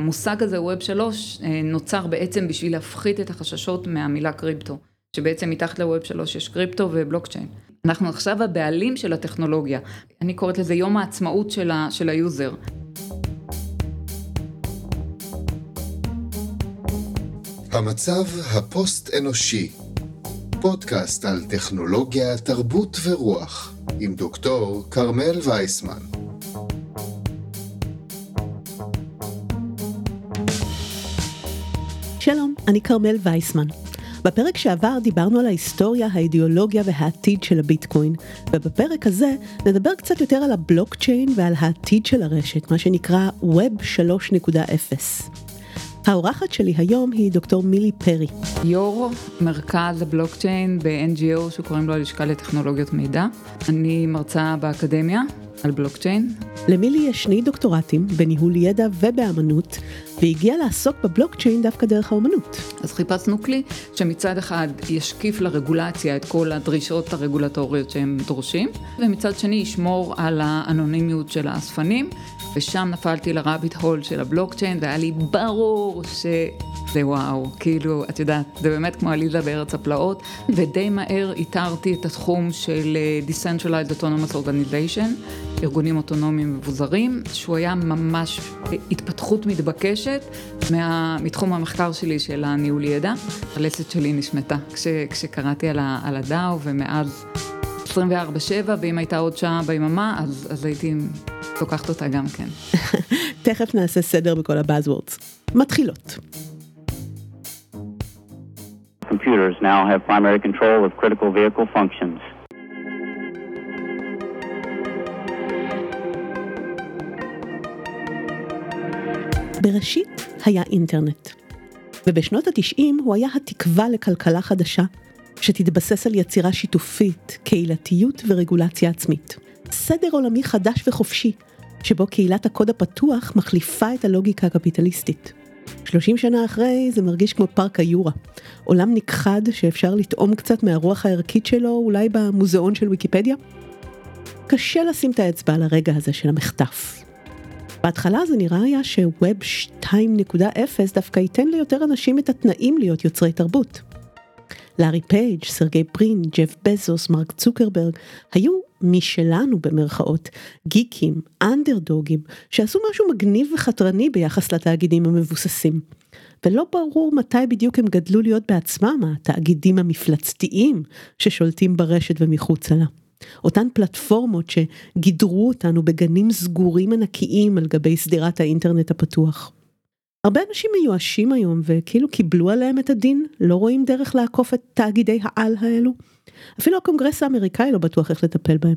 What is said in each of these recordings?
המושג הזה, Web 3, נוצר בעצם בשביל להפחית את החששות מהמילה קריפטו, שבעצם מתחת ל-Web 3 יש קריפטו ובלוקצ'יין. אנחנו עכשיו הבעלים של הטכנולוגיה, אני קוראת לזה יום העצמאות של ה-user. המצב הפוסט-אנושי, פודקאסט על טכנולוגיה, תרבות ורוח, עם דוקטור כרמל וייסמן. שלום, אני כרמל וייסמן. בפרק שעבר דיברנו על ההיסטוריה, האידיאולוגיה והעתיד של הביטקוין, ובפרק הזה נדבר קצת יותר על הבלוקצ'יין ועל העתיד של הרשת, מה שנקרא Web 3.0. האורחת שלי היום היא דוקטור מילי פרי. יו"ר מרכז הבלוקצ'יין ב-NGO שקוראים לו הלשכה לטכנולוגיות מידע. אני מרצה באקדמיה על בלוקצ'יין. למילי יש שני דוקטורטים בניהול ידע ובאמנות, והגיעה לעסוק בבלוקצ'יין דווקא דרך האמנות. אז חיפשנו כלי שמצד אחד ישקיף לרגולציה את כל הדרישות הרגולטוריות שהם דורשים, ומצד שני ישמור על האנונימיות של האספנים, ושם נפלתי לרביט הול של הבלוקצ'יין, והיה לי ברור שזה וואו, כאילו, את יודעת, זה באמת כמו עליזה בארץ הפלאות, ודי מהר איתרתי את התחום של אה, Decentralized Autonomous Organization, ארגונים אוטונומיים מבוזרים, שהוא היה ממש התפתחות מתבקשת מה, מתחום המחקר שלי של הניהול ידע. הלסת שלי נשמטה כש, כשקראתי על, ה, על הדאו, ומאז 24-7, ואם הייתה עוד שעה ביממה, אז, אז הייתי לוקחת אותה גם כן. תכף נעשה סדר בכל הבאזוורדס. מתחילות. Computers now have primary control of critical vehicle functions. בראשית היה אינטרנט, ובשנות התשעים הוא היה התקווה לכלכלה חדשה, שתתבסס על יצירה שיתופית, קהילתיות ורגולציה עצמית. סדר עולמי חדש וחופשי, שבו קהילת הקוד הפתוח מחליפה את הלוגיקה הקפיטליסטית. 30 שנה אחרי זה מרגיש כמו פארק היורה, עולם נכחד שאפשר לטעום קצת מהרוח הערכית שלו אולי במוזיאון של ויקיפדיה? קשה לשים את האצבע על הרגע הזה של המחטף. בהתחלה זה נראה היה שווב 2.0 דווקא ייתן ליותר אנשים את התנאים להיות יוצרי תרבות. לארי פייג', סרגי ברין, ג'ף בזוס, מרק צוקרברג, היו משלנו במרכאות, גיקים, אנדרדוגים, שעשו משהו מגניב וחתרני ביחס לתאגידים המבוססים. ולא ברור מתי בדיוק הם גדלו להיות בעצמם התאגידים המפלצתיים ששולטים ברשת ומחוצה לה. אותן פלטפורמות שגידרו אותנו בגנים סגורים ענקיים על גבי שדרת האינטרנט הפתוח. הרבה אנשים מיואשים היום וכאילו קיבלו עליהם את הדין, לא רואים דרך לעקוף את תאגידי העל האלו. אפילו הקונגרס האמריקאי לא בטוח איך לטפל בהם.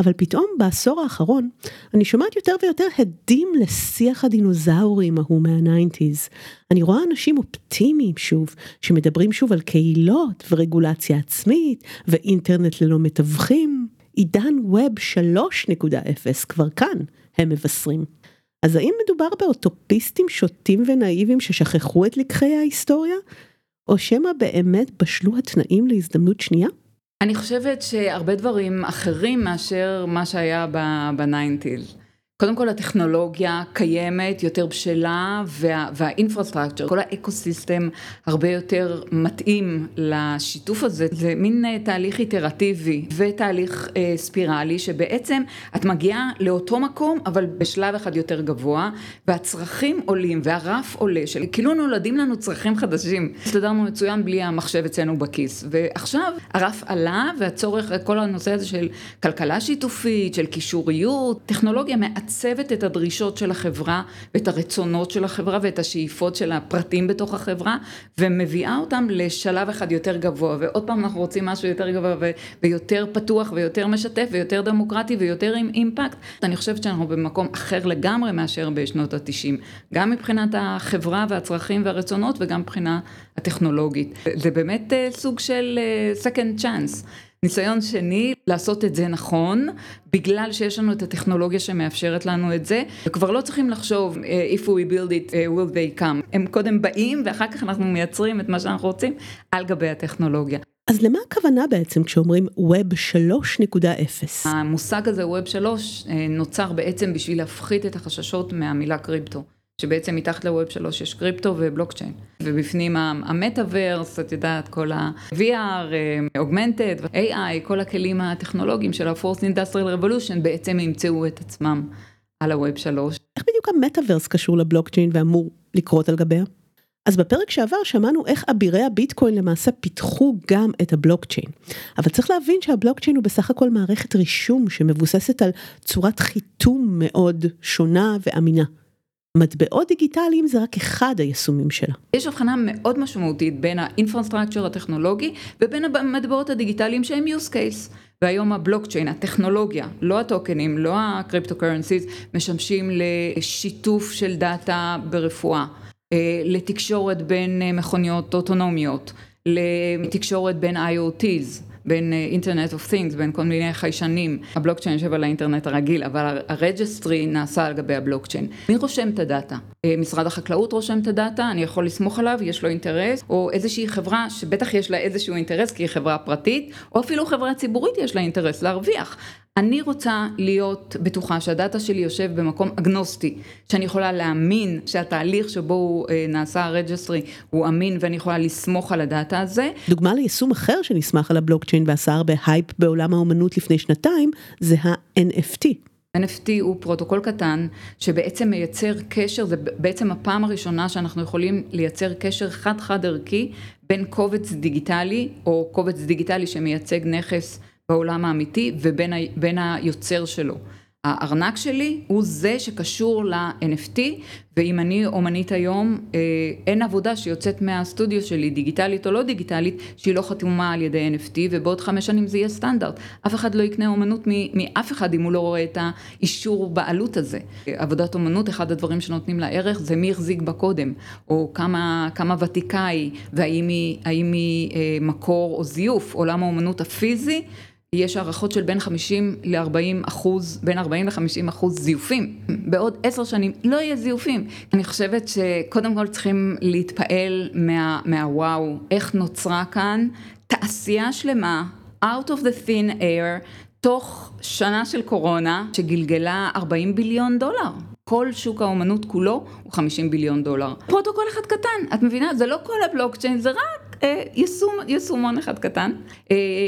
אבל פתאום בעשור האחרון אני שומעת יותר ויותר הדים לשיח הדינוזאורים ההוא מה-nineties. אני רואה אנשים אופטימיים שוב, שמדברים שוב על קהילות ורגולציה עצמית ואינטרנט ללא מתווכים. עידן web 3.0 כבר כאן, הם מבשרים. אז האם מדובר באוטופיסטים שוטים ונאיבים ששכחו את לקחי ההיסטוריה? או שמא באמת בשלו התנאים להזדמנות שנייה? אני חושבת שהרבה דברים אחרים מאשר מה שהיה ב-nineties. קודם כל הטכנולוגיה קיימת, יותר בשלה, וה, וה-infrastructure, כל ה-ecosystem הרבה יותר מתאים לשיתוף הזה, זה מין אה, תהליך איטרטיבי ותהליך אה, ספירלי, שבעצם את מגיעה לאותו מקום, אבל בשלב אחד יותר גבוה, והצרכים עולים, והרף עולה, של כאילו נולדים לנו צרכים חדשים. הסתדרנו מצוין בלי המחשב אצלנו בכיס, ועכשיו הרף עלה, והצורך, כל הנושא הזה של כלכלה שיתופית, של קישוריות, טכנולוגיה מעט מעצבת את הדרישות של החברה ואת הרצונות של החברה ואת השאיפות של הפרטים בתוך החברה ומביאה אותם לשלב אחד יותר גבוה ועוד פעם אנחנו רוצים משהו יותר גבוה ו- ויותר פתוח ויותר משתף ויותר דמוקרטי ויותר עם אימפקט. אני חושבת שאנחנו במקום אחר לגמרי מאשר בשנות התשעים, גם מבחינת החברה והצרכים והרצונות וגם מבחינה הטכנולוגית. זה באמת אה, סוג של אה, second chance. ניסיון שני, לעשות את זה נכון, בגלל שיש לנו את הטכנולוגיה שמאפשרת לנו את זה, וכבר לא צריכים לחשוב uh, if we build it, uh, will they come. הם קודם באים ואחר כך אנחנו מייצרים את מה שאנחנו רוצים על גבי הטכנולוגיה. אז למה הכוונה בעצם כשאומרים Web 3.0? המושג הזה Web 3 אה, נוצר בעצם בשביל להפחית את החששות מהמילה קריפטו. שבעצם מתחת לווב שלוש יש קריפטו ובלוקצ'יין. ובפנים המטאוורס, את יודעת, כל ה-VR, Augmented, AI, כל הכלים הטכנולוגיים של ה-Force Industrial Revolution בעצם ימצאו את עצמם על הווב שלוש. איך בדיוק המטאוורס קשור לבלוקצ'יין ואמור לקרות על גביה? אז בפרק שעבר שמענו איך אבירי הביטקוין למעשה פיתחו גם את הבלוקצ'יין. אבל צריך להבין שהבלוקצ'יין הוא בסך הכל מערכת רישום שמבוססת על צורת חיתום מאוד שונה ואמינה. מטבעות דיגיטליים זה רק אחד היישומים שלה. יש הבחנה מאוד משמעותית בין ה-infrastructure הטכנולוגי ובין המטבעות הדיגיטליים שהם use case. והיום הבלוקצ'יין, הטכנולוגיה, לא הטוקנים, לא ה-cryptocurrencies, משמשים לשיתוף של דאטה ברפואה. לתקשורת בין מכוניות אוטונומיות, לתקשורת בין IOTs, בין internet of things, בין כל מיני חיישנים. הבלוקצ'יין יושב על האינטרנט הרגיל, אבל הרג'סטרי נעשה על גבי הבלוקצ'יין. מי רושם את הדאטה? משרד החקלאות רושם את הדאטה, אני יכול לסמוך עליו, יש לו אינטרס, או איזושהי חברה שבטח יש לה איזשהו אינטרס כי היא חברה פרטית, או אפילו חברה ציבורית יש לה אינטרס להרוויח. אני רוצה להיות בטוחה שהדאטה שלי יושב במקום אגנוסטי, שאני יכולה להאמין שהתהליך שבו הוא נעשה הרג'סטרי הוא אמין ואני יכולה לסמוך על הדאטה הזה. דוגמה ליישום אחר שנסמך על הבלוקצ'יין ועשה הרבה הייפ בעולם האומנות לפני שנתיים, זה ה-NFT. NFT הוא פרוטוקול קטן שבעצם מייצר קשר, זה בעצם הפעם הראשונה שאנחנו יכולים לייצר קשר חד חד ערכי בין קובץ דיגיטלי או קובץ דיגיטלי שמייצג נכס בעולם האמיתי ובין היוצר שלו. הארנק שלי הוא זה שקשור ל-NFT ואם אני אומנית היום אין עבודה שיוצאת מהסטודיו שלי דיגיטלית או לא דיגיטלית שהיא לא חתומה על ידי NFT ובעוד חמש שנים זה יהיה סטנדרט. אף אחד לא יקנה אומנות מאף אחד אם הוא לא רואה את האישור בעלות הזה. עבודת אומנות אחד הדברים שנותנים לה ערך זה מי החזיק בה קודם או כמה ותיקה היא והאם היא מקור או זיוף. עולם האומנות הפיזי יש הערכות של בין 50 ל-40 אחוז, בין 40 ל-50 אחוז זיופים. בעוד עשר שנים לא יהיה זיופים. אני חושבת שקודם כל צריכים להתפעל מה-wow, איך נוצרה כאן תעשייה שלמה, out of the thin air, תוך שנה של קורונה שגלגלה 40 billion דולר. כל שוק האומנות כולו הוא 50 billion דולר. פרוטוקול אחד קטן, את מבינה? זה לא כל הבלוקצ'יין, זה רק יישום, יישומון אחד קטן.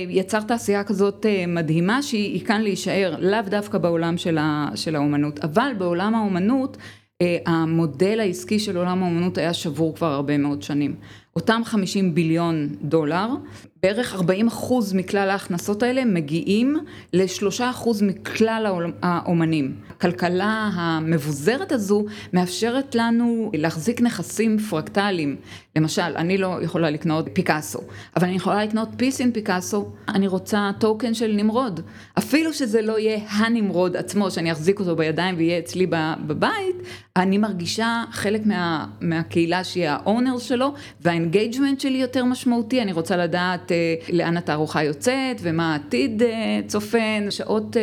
יצר תעשייה כזאת מדהימה שהיא כאן להישאר, לאו דווקא בעולם של האומנות, אבל בעולם האומנות המודל העסקי של עולם האומנות היה שבור כבר הרבה מאוד שנים. אותם 50 ביליון דולר, בערך 40 אחוז מכלל ההכנסות האלה מגיעים לשלושה אחוז מכלל האומנים. הכלכלה המבוזרת הזו מאפשרת לנו להחזיק נכסים פרקטליים. למשל, אני לא יכולה לקנות פיקאסו, אבל אני יכולה לקנות piece in פיקאסו, אני רוצה טוקן של נמרוד. אפילו שזה לא יהיה הנמרוד עצמו, שאני אחזיק אותו בידיים ויהיה אצלי בבית, אני מרגישה חלק מה, מהקהילה שהיא ה-owner שלו, וה-engagement שלי יותר משמעותי, אני רוצה לדעת לאן התערוכה יוצאת ומה העתיד צופן, שעות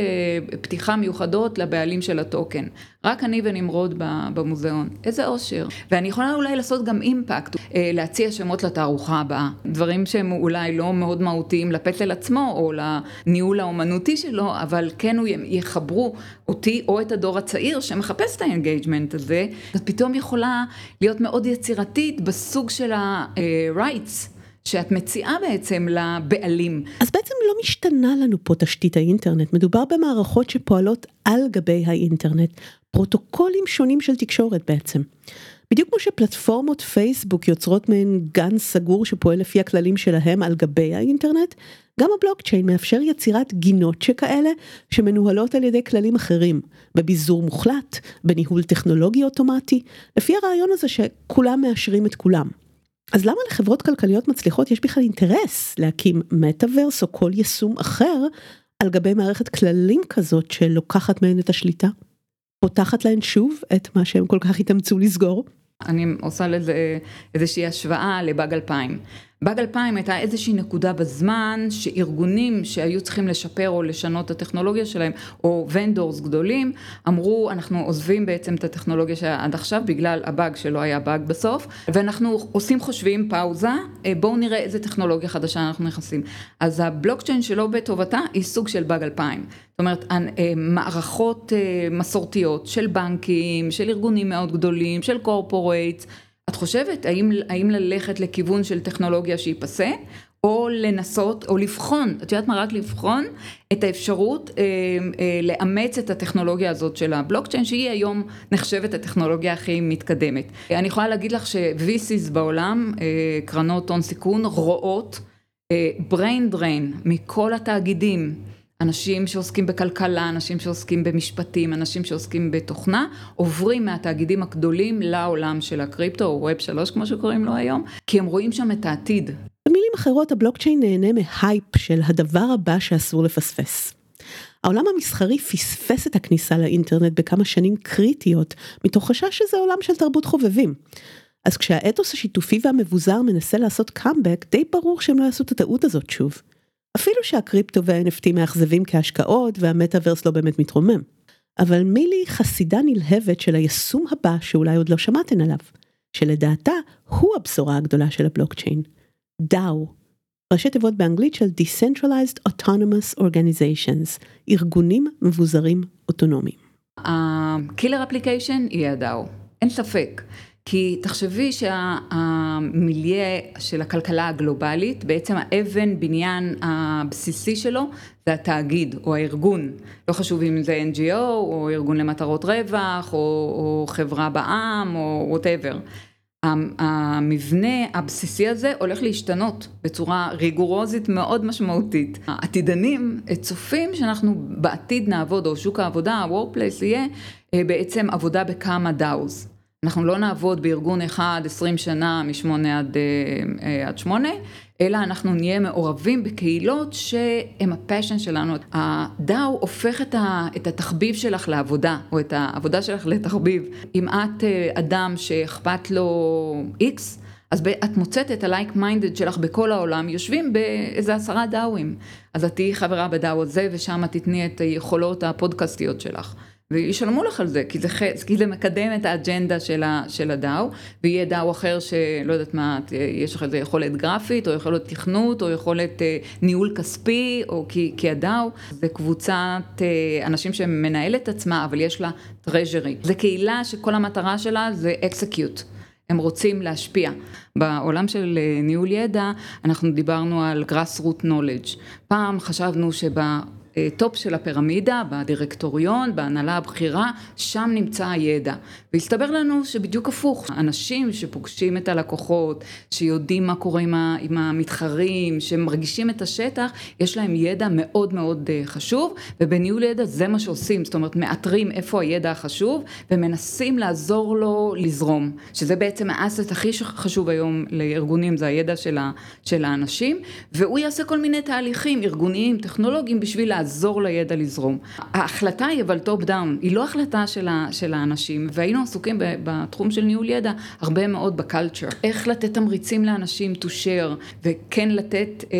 פתיחה מיוחדות לבעלים של הטוקן. רק אני ונמרוד במוזיאון, איזה אושר. ואני יכולה אולי לעשות גם impact, להציע שמות לתערוכה הבאה. דברים שהם אולי לא מאוד מהותיים לפסל עצמו או לניהול האומנותי שלו, אבל כן יחברו אותי או את הדור הצעיר שמחפש את ה-engagement הזה. את פתאום יכולה להיות מאוד יצירתית בסוג של ה-rights. שאת מציעה בעצם לבעלים. אז בעצם לא משתנה לנו פה תשתית האינטרנט, מדובר במערכות שפועלות על גבי האינטרנט, פרוטוקולים שונים של תקשורת בעצם. בדיוק כמו שפלטפורמות פייסבוק יוצרות מהן גן סגור שפועל לפי הכללים שלהם על גבי האינטרנט, גם הבלוקצ'יין מאפשר יצירת גינות שכאלה שמנוהלות על ידי כללים אחרים, בביזור מוחלט, בניהול טכנולוגי אוטומטי, לפי הרעיון הזה שכולם מאשרים את כולם. אז למה לחברות כלכליות מצליחות יש בכלל אינטרס להקים מטאוורס או כל יישום אחר על גבי מערכת כללים כזאת שלוקחת מהן את השליטה? פותחת להן שוב את מה שהם כל כך התאמצו לסגור? אני עושה לזה איזושהי השוואה לבאג 2000. באג 2000 הייתה איזושהי נקודה בזמן שארגונים שהיו צריכים לשפר או לשנות את הטכנולוגיה שלהם, או ונדורס גדולים, אמרו אנחנו עוזבים בעצם את הטכנולוגיה שהיה עד עכשיו בגלל הבאג שלא היה באג בסוף, ואנחנו עושים חושבים פאוזה, אה, בואו נראה איזה טכנולוגיה חדשה אנחנו נכנסים. אז הבלוקצ'יין שלא בטובתה היא סוג של באג 2000. זאת אומרת, אה, מערכות אה, מסורתיות של בנקים, של ארגונים מאוד גדולים, של קורפורייטס, את חושבת האם, האם ללכת לכיוון של טכנולוגיה שהיא פסה, או לנסות, או לבחון, את יודעת מה? רק לבחון את האפשרות אה, אה, לאמץ את הטכנולוגיה הזאת של הבלוקצ'יין, שהיא היום נחשבת הטכנולוגיה הכי מתקדמת. אני יכולה להגיד לך ש-VCs בעולם, אה, קרנות הון סיכון, רואות אה, brain drain מכל התאגידים. אנשים שעוסקים בכלכלה, אנשים שעוסקים במשפטים, אנשים שעוסקים בתוכנה, עוברים מהתאגידים הגדולים לעולם של הקריפטו, או ווב שלוש כמו שקוראים לו היום, כי הם רואים שם את העתיד. במילים אחרות, הבלוקצ'יין נהנה מהייפ של הדבר הבא שאסור לפספס. העולם המסחרי פספס את הכניסה לאינטרנט בכמה שנים קריטיות, מתוך חשש שזה עולם של תרבות חובבים. אז כשהאתוס השיתופי והמבוזר מנסה לעשות קאמבק, די ברור שהם לא יעשו את הטעות הזאת שוב. אפילו שהקריפטו וה-NFT מאכזבים כהשקעות והמטאוורס לא באמת מתרומם. אבל מילי חסידה נלהבת של היישום הבא שאולי עוד לא שמעתן עליו, שלדעתה הוא הבשורה הגדולה של הבלוקצ'יין, DAO, ראשי תיבות באנגלית של Decentralized Autonomous Organizations, ארגונים מבוזרים אוטונומיים. ה-killer application יהיה הדאו, אין ספק. כי תחשבי שה-milieu של הכלכלה הגלובלית, בעצם האבן בניין הבסיסי שלו זה התאגיד או הארגון. לא חשוב אם זה NGO או ארגון למטרות רווח או, או חברה בע"מ או whatever. המבנה הבסיסי הזה הולך להשתנות בצורה ריגורוזית מאוד משמעותית. העתידנים צופים שאנחנו בעתיד נעבוד, או שוק העבודה, ה-workplace יהיה אה, בעצם עבודה בכמה DAOs. אנחנו לא נעבוד בארגון אחד עשרים שנה משמונה עד, אה, אה, עד שמונה, אלא אנחנו נהיה מעורבים בקהילות שהם ה passion שלנו. ה DAO הופך את, את התחביב שלך לעבודה, או את העבודה שלך לתחביב. אם את אה, אדם שאכפת לו איקס, אז את מוצאת את ה-like minded שלך בכל העולם, יושבים באיזה עשרה DAO ים. אז את תהיי חברה ב DAO הזה, ושם תתני את היכולות הפודקאסטיות שלך. וישלמו לך על זה, כי זה, כי זה מקדם את האג'נדה של, ה, של הדאו, ויהיה דאו אחר שלא יודעת מה, יש לך איזה יכולת גרפית, או יכולת תכנות, או יכולת אה, ניהול כספי, או כי, כי הדאו זה קבוצת אה, אנשים שמנהלת עצמה, אבל יש לה טרז'רי. זה קהילה שכל המטרה שלה זה אקסקיוט. הם רוצים להשפיע. בעולם של אה, ניהול ידע, אנחנו דיברנו על grassroot knowledge. פעם חשבנו שב... top של הפירמידה, בדירקטוריון, בהנהלה הבכירה, שם נמצא הידע. והסתבר לנו שבדיוק הפוך, אנשים שפוגשים את הלקוחות, שיודעים מה קורה עם המתחרים, שמרגישים את השטח, יש להם ידע מאוד מאוד אה, חשוב, ובניהול ידע זה מה שעושים, זאת אומרת מאתרים איפה הידע החשוב, ומנסים לעזור לו לזרום, שזה בעצם ה asset הכי חשוב היום לארגונים, זה הידע של האנשים, והוא יעשה כל מיני תהליכים ארגוניים, טכנולוגיים, בשביל לעזור לידע לזרום. ההחלטה היא אבל top down, היא לא החלטה של, ה, של האנשים, והיינו עסוקים בתחום של ניהול ידע הרבה מאוד ב culture. איך לתת תמריצים לאנשים to share, וכן לתת אה,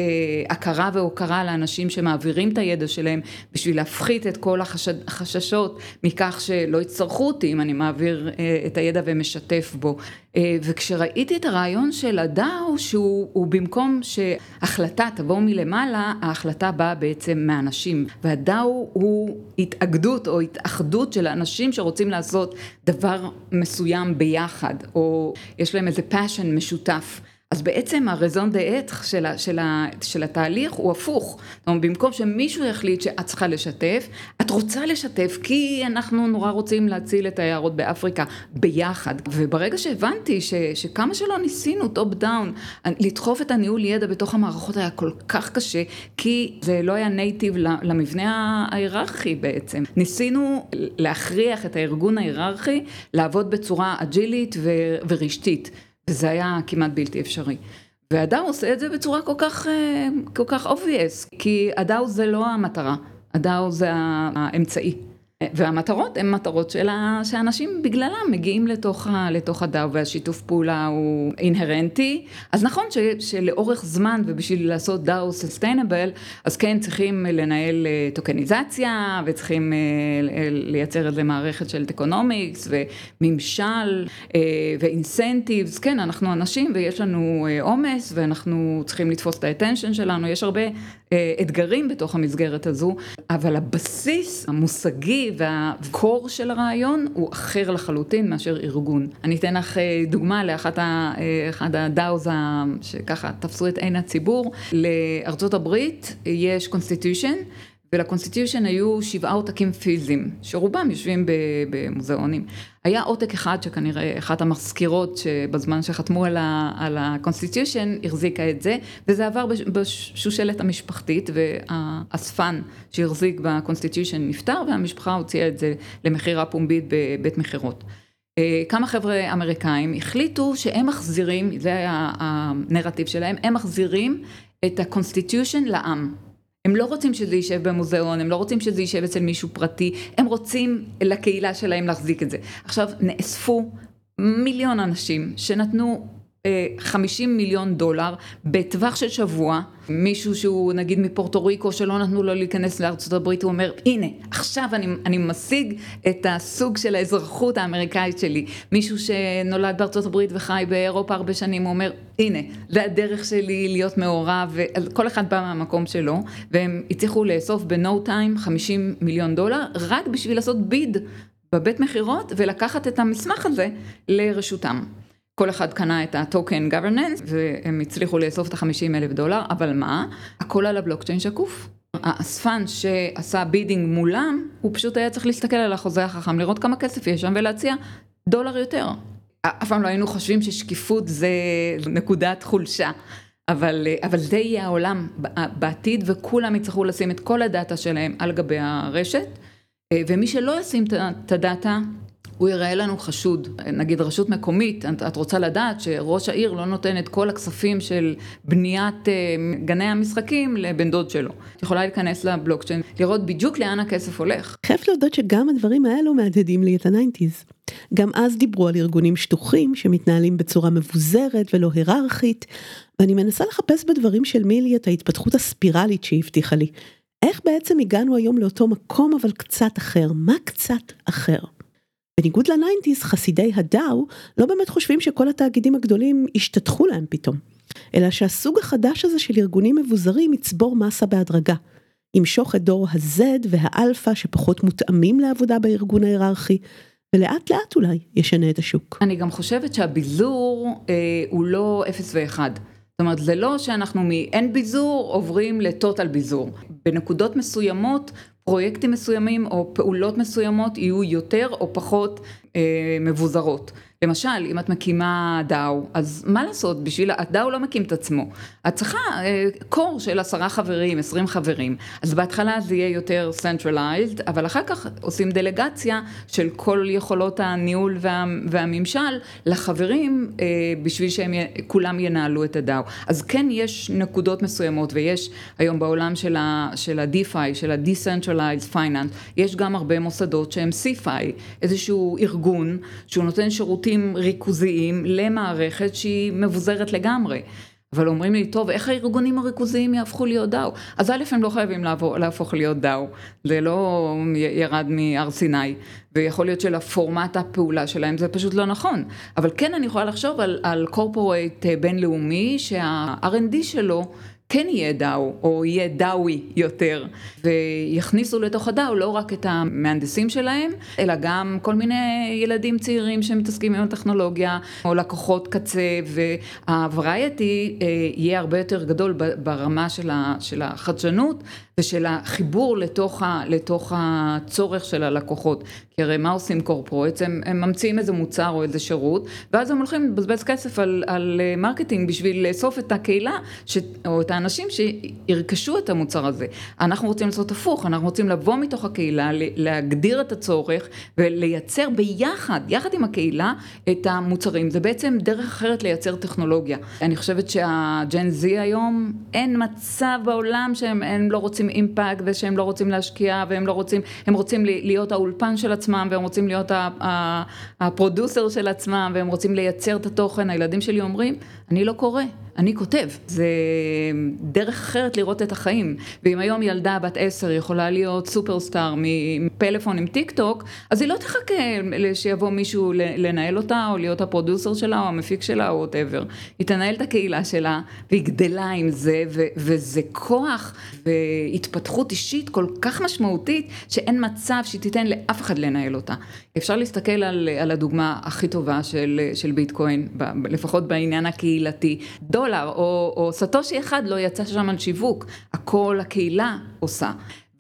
הכרה והוקרה לאנשים שמעבירים את הידע שלהם, בשביל להפחית את כל החששות מכך שלא יצטרכו אותי אם אני מעביר אה, את הידע ומשתף בו. אה, וכשראיתי את הרעיון של הדאו, שהוא במקום שהחלטה תבוא מלמעלה, ההחלטה באה בעצם מאנשים. והדאו הוא התאגדות או התאחדות של אנשים שרוצים לעשות דבר מסוים ביחד, או יש להם איזה passion משותף. אז בעצם הרזון דה אתר של, של, של התהליך הוא הפוך. זאת אומרת, במקום שמישהו יחליט שאת צריכה לשתף, את רוצה לשתף כי אנחנו נורא רוצים להציל את היערות באפריקה ביחד. וברגע שהבנתי ש, שכמה שלא ניסינו top down, לדחוף את הניהול ידע בתוך המערכות היה כל כך קשה, כי זה לא היה native למבנה ההיררכי בעצם. ניסינו להכריח את הארגון ההיררכי לעבוד בצורה אג'ילית ורשתית. וזה היה כמעט בלתי אפשרי. וה DAO עושה את זה בצורה כל כך, אה, כל כך obvious, כי ה DAO זה לא המטרה, ה DAO זה האמצעי. והמטרות הן מטרות שאנשים בגללם מגיעים לתוך, לתוך ה DAO והשיתוף פעולה הוא אינהרנטי. אז נכון ש, שלאורך זמן ובשביל לעשות DAO sustainable, אז כן צריכים לנהל אה, טוקניזציה וצריכים אה, לייצר איזה מערכת של tokenomics וממשל אה, ו incentives. כן, אנחנו אנשים ויש לנו עומס ואנחנו צריכים לתפוס את ה attention שלנו, יש הרבה אתגרים בתוך המסגרת הזו, אבל הבסיס המושגי וה core של הרעיון הוא אחר לחלוטין מאשר ארגון. אני אתן לך אה, דוגמה לאחד אה, ה DAOs שככה תפסו את עין הציבור. לארצות הברית יש constitution. ול constitution היו שבעה עותקים פיזיים, שרובם יושבים במוזיאונים. היה עותק אחד שכנראה אחת המזכירות שבזמן שחתמו על ה constitution החזיקה את זה, וזה עבר בשושלת המשפחתית, והאספן שהחזיק ב constitution נפטר, והמשפחה הוציאה את זה למכירה פומבית בבית מכירות. אה, כמה חבר'ה אמריקאים החליטו שהם מחזירים, זה היה הנרטיב שלהם, הם מחזירים את ה constitution לעם. הם לא רוצים שזה יישב במוזיאון, הם לא רוצים שזה יישב אצל מישהו פרטי, הם רוצים לקהילה שלהם להחזיק את זה. עכשיו, נאספו מיליון אנשים שנתנו 50 מיליון דולר. בטווח של שבוע, מישהו שהוא נגיד מפורטו ריקו שלא נתנו לו להיכנס לארצות הברית, הוא אומר הנה עכשיו אני, אני משיג את הסוג של האזרחות האמריקאית שלי, מישהו שנולד בארצות הברית וחי באירופה הרבה שנים, הוא אומר הנה זה הדרך שלי להיות מעורב, כל אחד בא מהמקום שלו, והם הצליחו לאסוף בנו טיים 50 מיליון דולר רק בשביל לעשות ביד בבית מכירות ולקחת את המסמך הזה לרשותם. כל אחד קנה את ה token governance והם הצליחו לאסוף את החמישים אלף דולר, אבל מה? הכל על הבלוקצ'יין שקוף. האספן שעשה bidding מולם, הוא פשוט היה צריך להסתכל על החוזה החכם, לראות כמה כסף יש שם ולהציע דולר יותר. אף פעם לא היינו חושבים ששקיפות זה נקודת חולשה. אבל, אבל זה יהיה העולם בעתיד וכולם יצטרכו לשים את כל ה data שלהם על גבי הרשת ומי שלא ישים את ה data הוא ייראה לנו חשוד. נגיד רשות מקומית, את רוצה לדעת שראש העיר לא נותן את כל הכספים של בניית אה, גני המשחקים לבן דוד שלו. את יכולה להיכנס לבלוקצ'יין, לראות בדיוק לאן הכסף הולך. חייב להודות שגם הדברים האלו מהדהדים לי את ה nineties. גם אז דיברו על ארגונים שטוחים שמתנהלים בצורה מבוזרת ולא היררכית, ואני מנסה לחפש בדברים של מילי את ההתפתחות הספירלית שהיא הבטיחה לי. איך בעצם הגענו היום לאותו מקום אבל קצת אחר? מה קצת אחר? בניגוד לניינטיז, חסידי הדאו לא באמת חושבים שכל התאגידים הגדולים ישתתחו להם פתאום, אלא שהסוג החדש הזה של ארגונים מבוזרים יצבור מסה בהדרגה. ימשוך את דור ה-Z וה-Alpha שפחות מותאמים לעבודה בארגון ההיררכי, ולאט לאט אולי ישנה את השוק. אני גם חושבת שהביזור אה, הוא לא 0 ו-1. זאת אומרת, זה לא שאנחנו מאין ביזור עוברים לטוטל ביזור. בנקודות מסוימות פרויקטים מסוימים או פעולות מסוימות יהיו יותר או פחות אה, מבוזרות. למשל, אם את מקימה דאו, אז מה לעשות, בשביל, הדאו לא מקים את עצמו. את צריכה קור אה, של עשרה חברים, עשרים חברים. אז בהתחלה זה יהיה יותר centralized, אבל אחר כך עושים דלגציה של כל יכולות הניהול וה, והממשל לחברים, אה, בשביל שהם כולם ינהלו את הדאו. אז כן יש נקודות מסוימות, ויש היום בעולם של ה-DeFi, של ה-Decentralized Finance, יש גם הרבה מוסדות שהם CFI, איזשהו ארגון שהוא נותן שירותים. שירותים ריכוזיים למערכת שהיא מבוזרת לגמרי. אבל אומרים לי, טוב, איך הארגונים הריכוזיים יהפכו להיות דאו? אז א', הם לא חייבים להפוך, להפוך להיות דאו, זה לא ירד מהר סיני, ויכול להיות שלפורמט הפעולה שלהם זה פשוט לא נכון. אבל כן אני יכולה לחשוב על, על קורפורייט בינלאומי שה-R&D שלו כן יהיה דאו, או יהיה דאוי יותר, ויכניסו לתוך הדאו לא רק את המהנדסים שלהם, אלא גם כל מיני ילדים צעירים שמתעסקים עם הטכנולוגיה, או לקוחות קצה, והוורייטי אה, יהיה הרבה יותר גדול ברמה של החדשנות ושל החיבור לתוך, ה, לתוך הצורך של הלקוחות. כי הרי מה עושים corporates? הם, ממציאים איזה מוצר או איזה שירות, ואז הם הולכים לבזבז כסף על, על marketing בשביל לאסוף את הקהילה, ש, או את האנשים שירכשו את המוצר הזה. אנחנו רוצים לעשות הפוך, אנחנו רוצים לבוא מתוך הקהילה, להגדיר את הצורך ולייצר ביחד, יחד עם הקהילה, את המוצרים. זה בעצם דרך אחרת לייצר טכנולוגיה. אני חושבת שה Gen Z היום, אין מצב בעולם שהם לא רוצים impact ושהם לא רוצים להשקיע והם לא רוצים, הם רוצים להיות האולפן של עצמם והם רוצים להיות ה producer של עצמם והם רוצים לייצר את התוכן. הילדים שלי אומרים, אני לא קורא. אני כותב, זה דרך אחרת לראות את החיים. ואם היום ילדה בת עשר יכולה להיות superstar מפלאפון עם טיק טוק, אז היא לא תחכה שיבוא מישהו לנהל אותה, או להיות ה producer שלה, או המפיק שלה, או whatever. היא תנהל את הקהילה שלה, והיא גדלה עם זה, ו- וזה כוח והתפתחות אישית כל כך משמעותית, שאין מצב שהיא תיתן לאף אחד לנהל אותה. אפשר להסתכל על, על הדוגמה הכי טובה של, של ביטקוין, לפחות בעניין הקהילתי. דולר דולר, או, או סטושי אחד לא יצא שם על שיווק, הכל הקהילה עושה.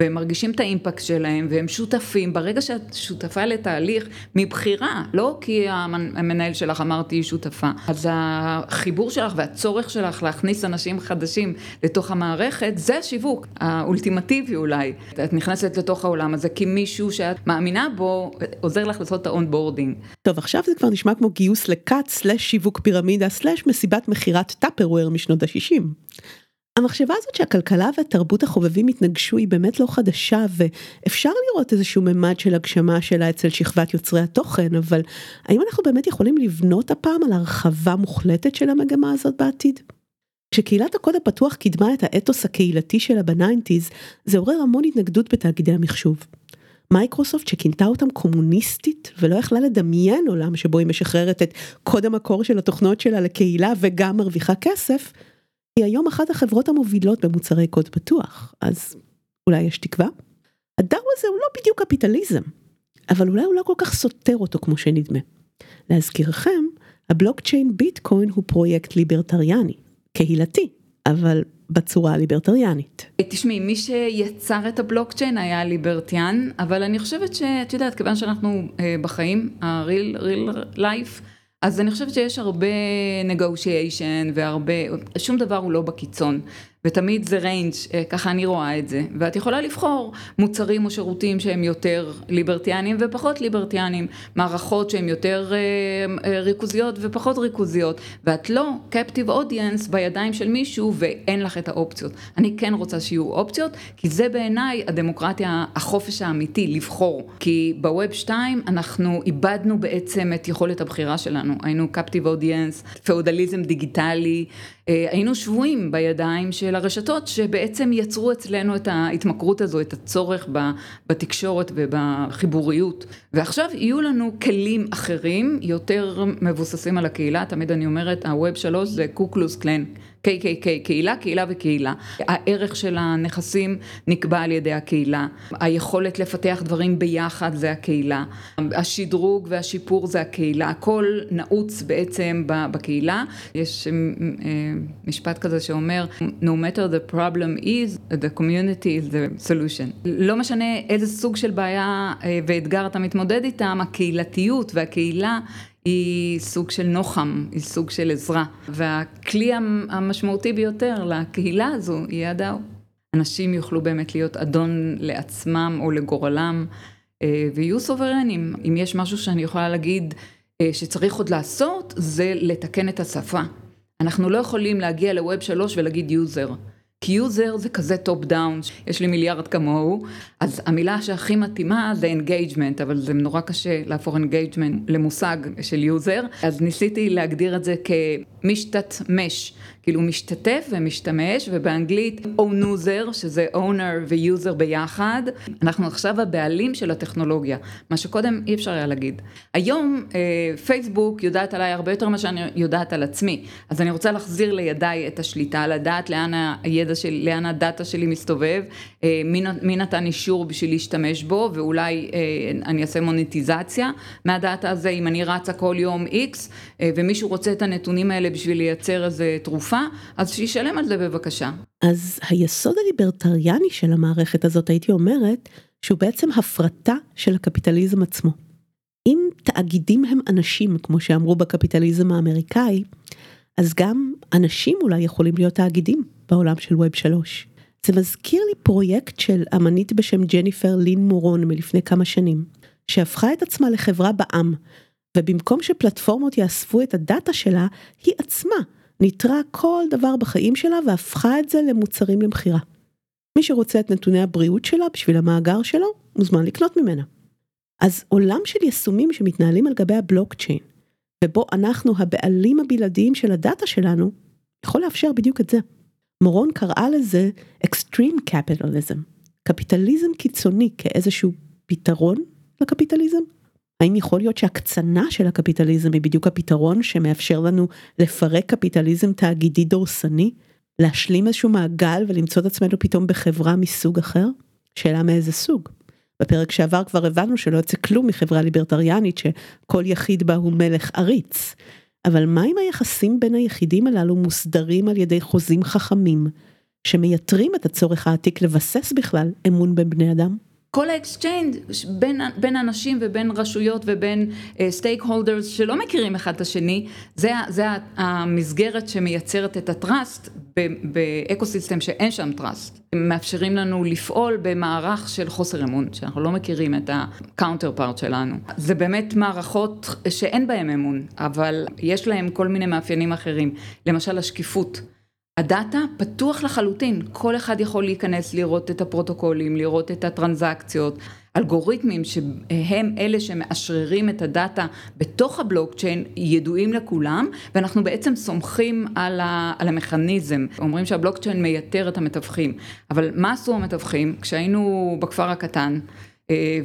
והם מרגישים את האימפקט שלהם, והם שותפים, ברגע שאת שותפה לתהליך מבחירה, לא כי המנהל שלך אמר תהיי שותפה, אז החיבור שלך והצורך שלך להכניס אנשים חדשים לתוך המערכת, זה השיווק האולטימטיבי אולי. את נכנסת לתוך העולם הזה כי מישהו שאת מאמינה בו, עוזר לך לעשות את ה onboarding. טוב, עכשיו זה כבר נשמע כמו גיוס לכת, slash שיווק פירמידה, slash מסיבת מכירת Tupperware משנות ה-60. המחשבה הזאת שהכלכלה ותרבות החובבים התנגשו היא באמת לא חדשה ואפשר לראות איזשהו ממד של הגשמה שלה אצל שכבת יוצרי התוכן, אבל האם אנחנו באמת יכולים לבנות הפעם על הרחבה מוחלטת של המגמה הזאת בעתיד? כשקהילת הקוד הפתוח קידמה את האתוס הקהילתי שלה ב nineties, זה עורר המון התנגדות בתאגידי המחשוב. מייקרוסופט שכינתה אותם קומוניסטית ולא יכלה לדמיין עולם שבו היא משחררת את קוד המקור של התוכנות שלה לקהילה וגם מרוויחה כסף, היא היום אחת החברות המובילות במוצרי קוד פתוח, אז אולי יש תקווה? ה DAO הזה הוא לא בדיוק קפיטליזם, אבל אולי הוא לא כל כך סותר אותו כמו שנדמה. להזכירכם, הבלוקצ'יין ביטקוין הוא פרויקט ליברטריאני, קהילתי, אבל בצורה הליברטריאנית. תשמעי, מי שיצר את הבלוקצ'יין היה ליברטיאן, אבל אני חושבת שאת יודעת, כיוון שאנחנו אה, בחיים, ה-real, real life, אז אני חושבת שיש הרבה negotiation והרבה, שום דבר הוא לא בקיצון. ותמיד זה range, אה, ככה אני רואה את זה. ואת יכולה לבחור מוצרים או שירותים שהם יותר ליברטיאנים ופחות ליברטיאנים, מערכות שהן יותר אה, אה, ריכוזיות ופחות ריכוזיות, ואת לא captive audience בידיים של מישהו ואין לך את האופציות. אני כן רוצה שיהיו אופציות, כי זה בעיניי הדמוקרטיה, החופש האמיתי, לבחור. כי בווב 2 אנחנו איבדנו בעצם את יכולת הבחירה שלנו, היינו captive audience, פאודליזם דיגיטלי. אה, היינו שבויים בידיים של הרשתות שבעצם יצרו אצלנו את ההתמכרות הזו, את הצורך בתקשורת ובחיבוריות. ועכשיו יהיו לנו כלים אחרים, יותר מבוססים על הקהילה, תמיד אני אומרת, הווב שלוש זה קוקלוס קלן. KKK, קהילה, קהילה וקהילה. הערך של הנכסים נקבע על ידי הקהילה. היכולת לפתח דברים ביחד זה הקהילה. השדרוג והשיפור זה הקהילה. הכל נעוץ בעצם בקהילה. יש אה, משפט כזה שאומר, no matter the problem is, the community is the solution. לא משנה איזה סוג של בעיה אה, ואתגר אתה מתמודד איתם, הקהילתיות והקהילה היא סוג של נוחם, היא סוג של עזרה. והכלי המשמעותי ביותר לקהילה הזו יהיה הדאו. אנשים יוכלו באמת להיות אדון לעצמם או לגורלם, אה, ויהיו סוברנים. אם יש משהו שאני יכולה להגיד אה, שצריך עוד לעשות, זה לתקן את השפה. אנחנו לא יכולים להגיע ל web שלוש ולהגיד user. כי user זה כזה top down, יש לי מיליארד כמוהו, אז המילה שהכי מתאימה זה engagement, אבל זה נורא קשה להפוך engagement למושג של user, אז ניסיתי להגדיר את זה כמשתתמש. כאילו משתתף ומשתמש, ובאנגלית own user, שזה owner ו-user ביחד. אנחנו עכשיו הבעלים של הטכנולוגיה, מה שקודם אי אפשר היה להגיד. היום אה, פייסבוק יודעת עליי הרבה יותר ממה שאני יודעת על עצמי, אז אני רוצה להחזיר לידיי את השליטה, לדעת לאן הידע שלי, לאן הדאטה שלי מסתובב, אה, מי, מי נתן אישור בשביל להשתמש בו, ואולי אה, אני אעשה מוניטיזציה מהדאטה הזה, אם אני רצה כל יום X, אה, ומישהו רוצה את הנתונים האלה בשביל לייצר איזה תרופה. אז שישלם על זה בבקשה. אז היסוד הליברטריאני של המערכת הזאת, הייתי אומרת, שהוא בעצם הפרטה של הקפיטליזם עצמו. אם תאגידים הם אנשים, כמו שאמרו בקפיטליזם האמריקאי, אז גם אנשים אולי יכולים להיות תאגידים בעולם של ווב שלוש. זה מזכיר לי פרויקט של אמנית בשם ג'ניפר לין מורון מלפני כמה שנים, שהפכה את עצמה לחברה בעם, ובמקום שפלטפורמות יאספו את הדאטה שלה, היא עצמה ניטרה כל דבר בחיים שלה והפכה את זה למוצרים למכירה. מי שרוצה את נתוני הבריאות שלה בשביל המאגר שלו, מוזמן לקנות ממנה. אז עולם של יישומים שמתנהלים על גבי הבלוקצ'יין, ובו אנחנו הבעלים הבלעדיים של הדאטה שלנו, יכול לאפשר בדיוק את זה. מורון קראה לזה Extreme Capitalism, קפיטליזם קיצוני כאיזשהו פתרון לקפיטליזם. האם יכול להיות שהקצנה של הקפיטליזם היא בדיוק הפתרון שמאפשר לנו לפרק קפיטליזם תאגידי דורסני, להשלים איזשהו מעגל ולמצוא את עצמנו פתאום בחברה מסוג אחר? שאלה מאיזה סוג. בפרק שעבר כבר הבנו שלא יוצא כלום מחברה ליברטריאנית שכל יחיד בה הוא מלך עריץ. אבל מה אם היחסים בין היחידים הללו מוסדרים על ידי חוזים חכמים, שמייתרים את הצורך העתיק לבסס בכלל אמון בין בני אדם? כל ה exchange בין, בין אנשים ובין רשויות ובין stake uh, holders שלא מכירים אחד את השני, זה, זה המסגרת שמייצרת את ה trust ב ecosystem שאין שם trust. הם מאפשרים לנו לפעול במערך של חוסר אמון, שאנחנו לא מכירים את ה counterpart שלנו. זה באמת מערכות שאין בהן אמון, אבל יש להן כל מיני מאפיינים אחרים, למשל השקיפות. ה data פתוח לחלוטין, כל אחד יכול להיכנס לראות את הפרוטוקולים, לראות את הטרנזקציות, אלגוריתמים שהם אלה שמאשררים את ה data בתוך הבלוקצ'יין ידועים לכולם ואנחנו בעצם סומכים על, ה, על המכניזם, אומרים שהבלוקצ'יין מייתר את המתווכים, אבל מה עשו המתווכים? כשהיינו בכפר הקטן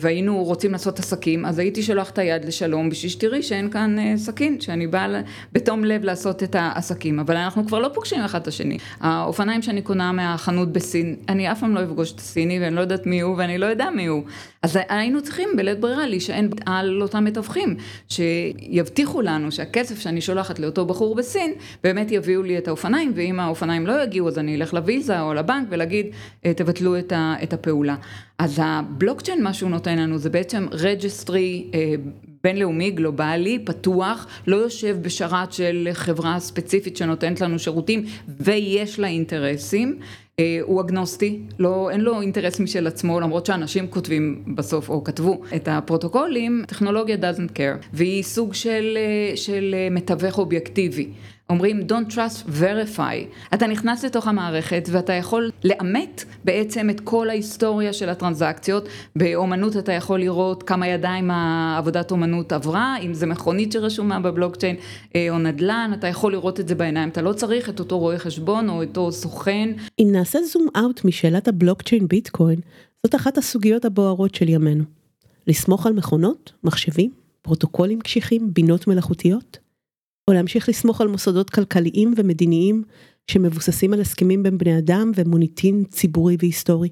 והיינו רוצים לעשות עסקים, אז הייתי שולח את היד לשלום בשביל שתראי שאין כאן אה, סכין, שאני באה בתום לב לעשות את העסקים, אבל אנחנו כבר לא פוגשים אחד את השני. האופניים שאני קונה מהחנות בסין, אני אף פעם לא אפגוש את הסיני ואני לא יודעת מי הוא ואני לא יודע מי הוא. אז היינו צריכים בלית ברירה להישען על אותם מתווכים, שיבטיחו לנו שהכסף שאני שולחת לאותו בחור בסין, באמת יביאו לי את האופניים, ואם האופניים לא יגיעו אז אני אלך לוויזה או לבנק ולהגיד, אה, תבטלו את הפעולה. אז הבלוקצ'יין, מה שהוא נותן לנו זה בעצם registry אה, בינלאומי, גלובלי, פתוח, לא יושב בשרת של חברה ספציפית שנותנת לנו שירותים ויש לה אינטרסים. אה, הוא אגנוסטי, לא, אין לו אינטרס משל עצמו, למרות שאנשים כותבים בסוף, או כתבו את הפרוטוקולים, טכנולוגיה doesn't care, והיא סוג של, אה, של מתווך אובייקטיבי. אומרים Don't trust, verify. אתה נכנס לתוך המערכת ואתה יכול לאמת בעצם את כל ההיסטוריה של הטרנזקציות. באומנות אתה יכול לראות כמה ידיים העבודת אומנות עברה, אם זה מכונית שרשומה בבלוקצ'יין אה, או נדל"ן, אתה יכול לראות את זה בעיניים. אתה לא צריך את אותו רואה חשבון או אותו סוכן. אם נעשה זום אאוט משאלת הבלוקצ'יין ביטקוין, זאת אחת הסוגיות הבוערות של ימינו. לסמוך על מכונות, מחשבים, פרוטוקולים קשיחים, בינות מלאכותיות? או להמשיך לסמוך על מוסדות כלכליים ומדיניים שמבוססים על הסכמים בין בני אדם ומוניטין ציבורי והיסטורי.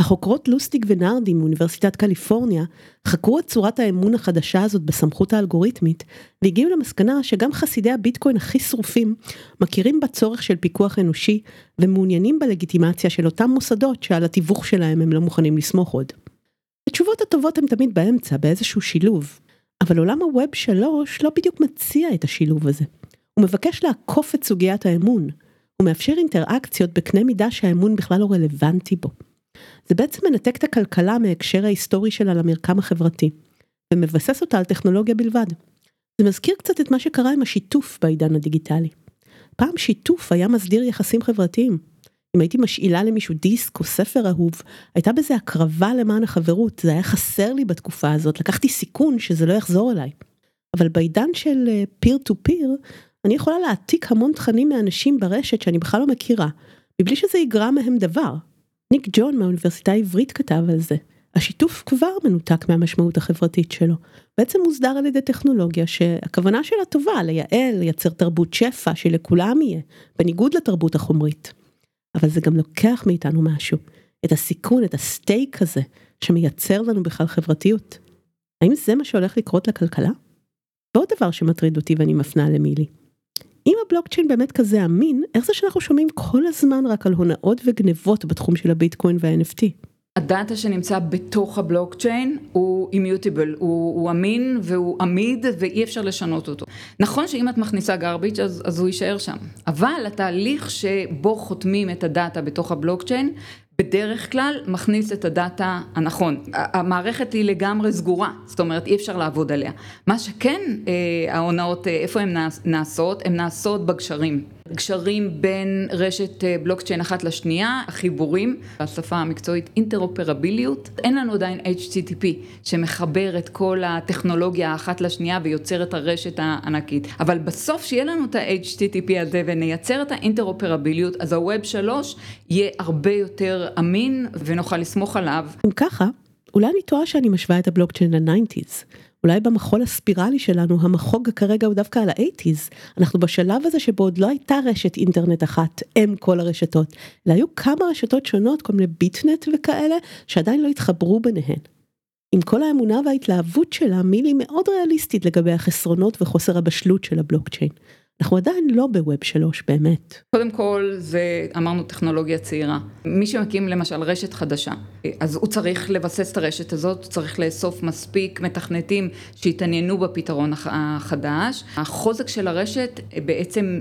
החוקרות לוסטיג ונרדי מאוניברסיטת קליפורניה חקרו את צורת האמון החדשה הזאת בסמכות האלגוריתמית והגיעו למסקנה שגם חסידי הביטקוין הכי שרופים מכירים בצורך של פיקוח אנושי ומעוניינים בלגיטימציה של אותם מוסדות שעל התיווך שלהם הם לא מוכנים לסמוך עוד. התשובות הטובות הן תמיד באמצע, באיזשהו שילוב, אבל עולם הווב שלוש לא בדיוק מציע את השילוב הזה. הוא מבקש לעקוף את סוגיית האמון. הוא מאפשר אינטראקציות בקנה מידה שהאמון בכלל לא רלוונטי בו. זה בעצם מנתק את הכלכלה מההקשר ההיסטורי שלה למרקם החברתי, ומבסס אותה על טכנולוגיה בלבד. זה מזכיר קצת את מה שקרה עם השיתוף בעידן הדיגיטלי. פעם שיתוף היה מסדיר יחסים חברתיים, אם הייתי משאילה למישהו דיסק או ספר אהוב, הייתה בזה הקרבה למען החברות, זה היה חסר לי בתקופה הזאת, לקחתי סיכון שזה לא יחזור אליי. אבל בעידן של פיר טו פיר, אני יכולה להעתיק המון תכנים מאנשים ברשת שאני בכלל לא מכירה, מבלי שזה יגרע מהם דבר. ניק ג'ון מהאוניברסיטה העברית כתב על זה. השיתוף כבר מנותק מהמשמעות החברתית שלו. בעצם מוסדר על ידי טכנולוגיה שהכוונה שלה טובה, לייעל, לייצר תרבות שפע שלכולם יהיה, בניגוד לתרבות החומרית. אבל זה גם לוקח מאיתנו משהו, את הסיכון, את הסטייק הזה, שמייצר לנו בכלל חברתיות. האם זה מה שהולך לקרות לכלכלה? ועוד דבר שמטריד אותי ואני מפנה למילי. אם הבלוקצ'יין באמת כזה אמין, איך זה שאנחנו שומעים כל הזמן רק על הונאות וגנבות בתחום של הביטקוין וה-NFT? הדאטה שנמצא בתוך הבלוקצ'יין הוא אימיוטיבל, הוא, הוא אמין והוא עמיד ואי אפשר לשנות אותו. נכון שאם את מכניסה garbage אז, אז הוא יישאר שם, אבל התהליך שבו חותמים את הדאטה בתוך הבלוקצ'יין בדרך כלל מכניס את הדאטה הנכון. המערכת היא לגמרי סגורה, זאת אומרת אי אפשר לעבוד עליה. מה שכן אה, ההונאות, אה, איפה הן נעשות? הן נעשות בגשרים. גשרים בין רשת אה, בלוקצ'יין אחת לשנייה, החיבורים, בשפה המקצועית אינטרופרביליות. אין לנו עדיין HTTP שמחבר את כל הטכנולוגיה האחת לשנייה ויוצר את הרשת הענקית. אבל בסוף שיהיה לנו את ה-HTTP הזה ונייצר את האינטרופרביליות, אז ה-Web 3 יהיה הרבה יותר אמין ונוכל לסמוך עליו. אם ככה, אולי אני טועה שאני משווה את הבלוקצ'יין ל-90's. אולי במחול הספירלי שלנו המחוג כרגע הוא דווקא על האייטיז. אנחנו בשלב הזה שבו עוד לא הייתה רשת אינטרנט אחת, אם כל הרשתות, אלא היו כמה רשתות שונות, כל מיני ביטנט וכאלה, שעדיין לא התחברו ביניהן. עם כל האמונה וההתלהבות שלה, מילי מאוד ריאליסטית לגבי החסרונות וחוסר הבשלות של הבלוקצ'יין. אנחנו עדיין לא בווב שלוש באמת. קודם כל זה אמרנו טכנולוגיה צעירה. מי שמקים למשל רשת חדשה, אז הוא צריך לבסס את הרשת הזאת, הוא צריך לאסוף מספיק מתכנתים שהתעניינו בפתרון החדש. החוזק של הרשת בעצם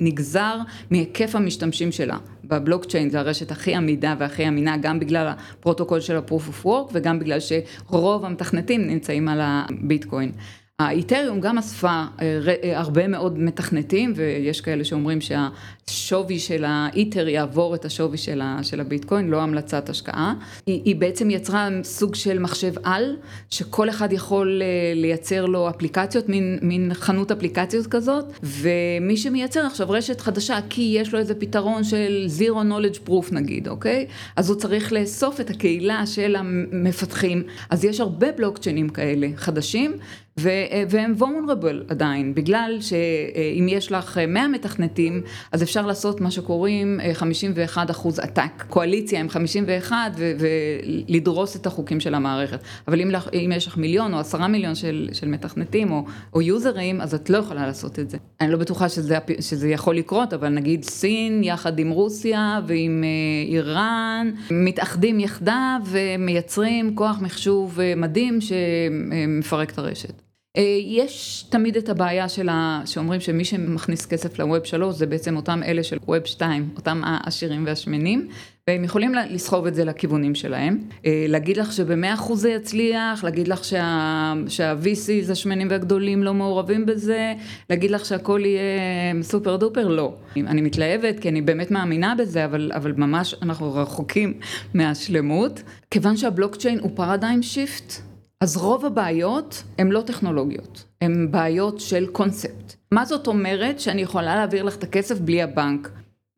נגזר מהיקף המשתמשים שלה. בבלוקצ'יין זה הרשת הכי עמידה והכי אמינה גם בגלל הפרוטוקול של ה-proof of work וגם בגלל שרוב המתכנתים נמצאים על הביטקוין. האיתריום גם אספה אה, אה, הרבה מאוד מתכנתים ויש כאלה שאומרים שהשווי של האיתר יעבור את השווי של הביטקוין, לא המלצת השקעה. היא, היא בעצם יצרה סוג של מחשב על, שכל אחד יכול אה, לייצר לו אפליקציות, מין, מין חנות אפליקציות כזאת, ומי שמייצר עכשיו רשת חדשה, כי יש לו איזה פתרון של zero knowledge proof נגיד, אוקיי? אז הוא צריך לאסוף את הקהילה של המפתחים, אז יש הרבה בלוקצ'יינים כאלה חדשים. והם vulnerable עדיין, בגלל שאם יש לך 100 מתכנתים, אז אפשר לעשות מה שקוראים 51 אחוז עתק, קואליציה עם 51 ולדרוס את החוקים של המערכת. אבל אם, אם יש לך מיליון או עשרה מיליון של, של מתכנתים או, או יוזרים, אז את לא יכולה לעשות את זה. אני לא בטוחה שזה, שזה יכול לקרות, אבל נגיד סין יחד עם רוסיה ועם איראן, מתאחדים יחדיו ומייצרים כוח מחשוב מדהים שמפרק את הרשת. אה, יש תמיד את הבעיה של ה... שאומרים שמי שמכניס כסף לווב 3 זה בעצם אותם אלה של ווב 2, אותם העשירים והשמנים, והם יכולים לסחוב את זה לכיוונים שלהם. אה, להגיד לך שבמאה אחוז זה יצליח, להגיד לך שה... שה-VCs השמנים והגדולים לא מעורבים בזה, להגיד לך שהכל יהיה סופר דופר, לא. אני מתלהבת כי אני באמת מאמינה בזה, אבל, אבל ממש אנחנו רחוקים מהשלמות. כיוון שהבלוקצ'יין הוא paradigm shift. אז רוב הבעיות הן לא טכנולוגיות, הן בעיות של קונספט. מה זאת אומרת שאני יכולה להעביר לך את הכסף בלי הבנק?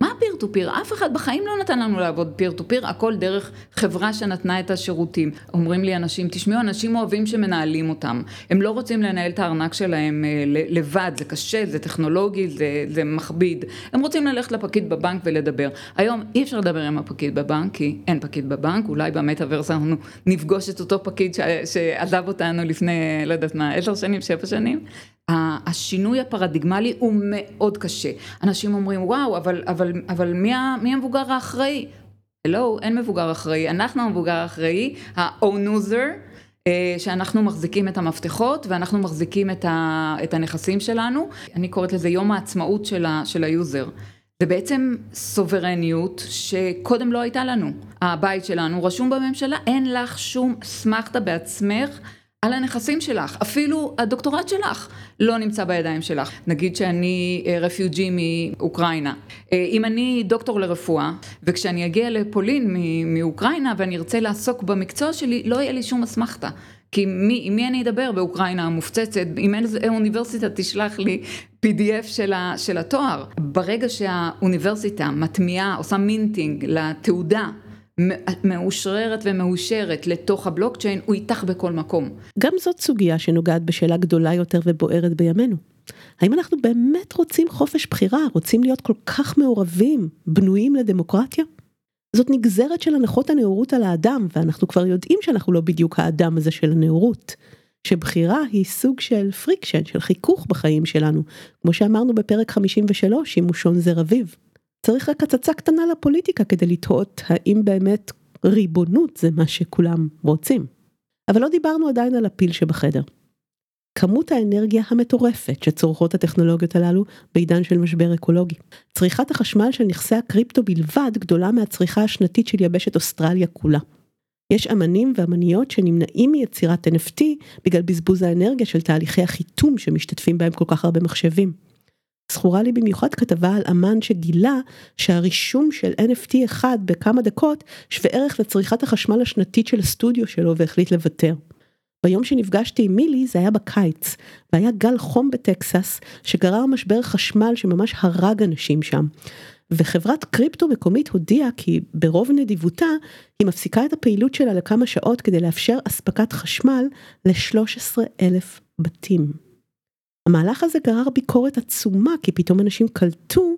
מה peer to peer? אף אחד בחיים לא נתן לנו לעבוד peer to peer, הכל דרך חברה שנתנה את השירותים. אומרים לי אנשים, תשמעו, אנשים אוהבים שמנהלים אותם. הם לא רוצים לנהל את הארנק שלהם אה, לבד, זה קשה, זה טכנולוגי, זה, זה מכביד. הם רוצים ללכת לפקיד בבנק ולדבר. היום אי אפשר לדבר עם הפקיד בבנק, כי אין פקיד בבנק, אולי במטאוורס אנחנו נפגוש את אותו פקיד שעזב אותנו לפני, לא יודעת מה, עשר שנים, שבע שנים. השינוי הפרדיגמלי הוא מאוד קשה. אנשים אומרים, וואו, אבל, אבל, אבל מי, מי המבוגר האחראי? לא, אין מבוגר אחראי, אנחנו המבוגר האחראי, ה-own-user, אה, שאנחנו מחזיקים את המפתחות ואנחנו מחזיקים את, את הנכסים שלנו. אני קוראת לזה יום העצמאות של, של ה user. זה בעצם סוברניות שקודם לא הייתה לנו. הבית שלנו רשום בממשלה, אין לך שום אסמכתה בעצמך על הנכסים שלך, אפילו הדוקטורט שלך לא נמצא בידיים שלך. נגיד שאני refugee אה, מאוקראינה. אה, אם אני דוקטור לרפואה, וכשאני אגיע לפולין מאוקראינה ואני ארצה לעסוק במקצוע שלי, לא יהיה לי שום אסמכתה. כי מי, עם מי אני אדבר באוקראינה המופצצת, אם איזה אוניברסיטה תשלח לי PDF של, ה, של התואר. ברגע שהאוניברסיטה מטמיעה, עושה מינטינג לתעודה מאושררת ומאושרת לתוך הבלוקצ'יין, הוא איתך בכל מקום. גם זאת סוגיה שנוגעת בשאלה גדולה יותר ובוערת בימינו. האם אנחנו באמת רוצים חופש בחירה, רוצים להיות כל כך מעורבים, בנויים לדמוקרטיה? זאת נגזרת של הנחות הנאורות על האדם, ואנחנו כבר יודעים שאנחנו לא בדיוק האדם הזה של הנאורות. שבחירה היא סוג של friction, של חיכוך בחיים שלנו, כמו שאמרנו בפרק 53 עם מושון זר-אביב. צריך רק הצצה קטנה לפוליטיקה כדי לתהות האם באמת ריבונות זה מה שכולם רוצים. אבל לא דיברנו עדיין על הפיל שבחדר. כמות האנרגיה המטורפת שצורכות הטכנולוגיות הללו בעידן של משבר אקולוגי. צריכת החשמל של נכסי הקריפטו בלבד גדולה מהצריכה השנתית של יבשת אוסטרליה כולה. יש אמנים ואמניות שנמנעים מיצירת NFT בגלל בזבוז האנרגיה של תהליכי החיתום שמשתתפים בהם כל כך הרבה מחשבים. זכורה לי במיוחד כתבה על אמן שגילה שהרישום של NFT אחד בכמה דקות שווה ערך לצריכת החשמל השנתית של הסטודיו שלו והחליט לוותר. ביום שנפגשתי עם מילי זה היה בקיץ, והיה גל חום בטקסס שגרר משבר חשמל שממש הרג אנשים שם. וחברת קריפטו מקומית הודיעה כי ברוב נדיבותה היא מפסיקה את הפעילות שלה לכמה שעות כדי לאפשר אספקת חשמל ל-13 אלף בתים. המהלך הזה גרר ביקורת עצומה כי פתאום אנשים קלטו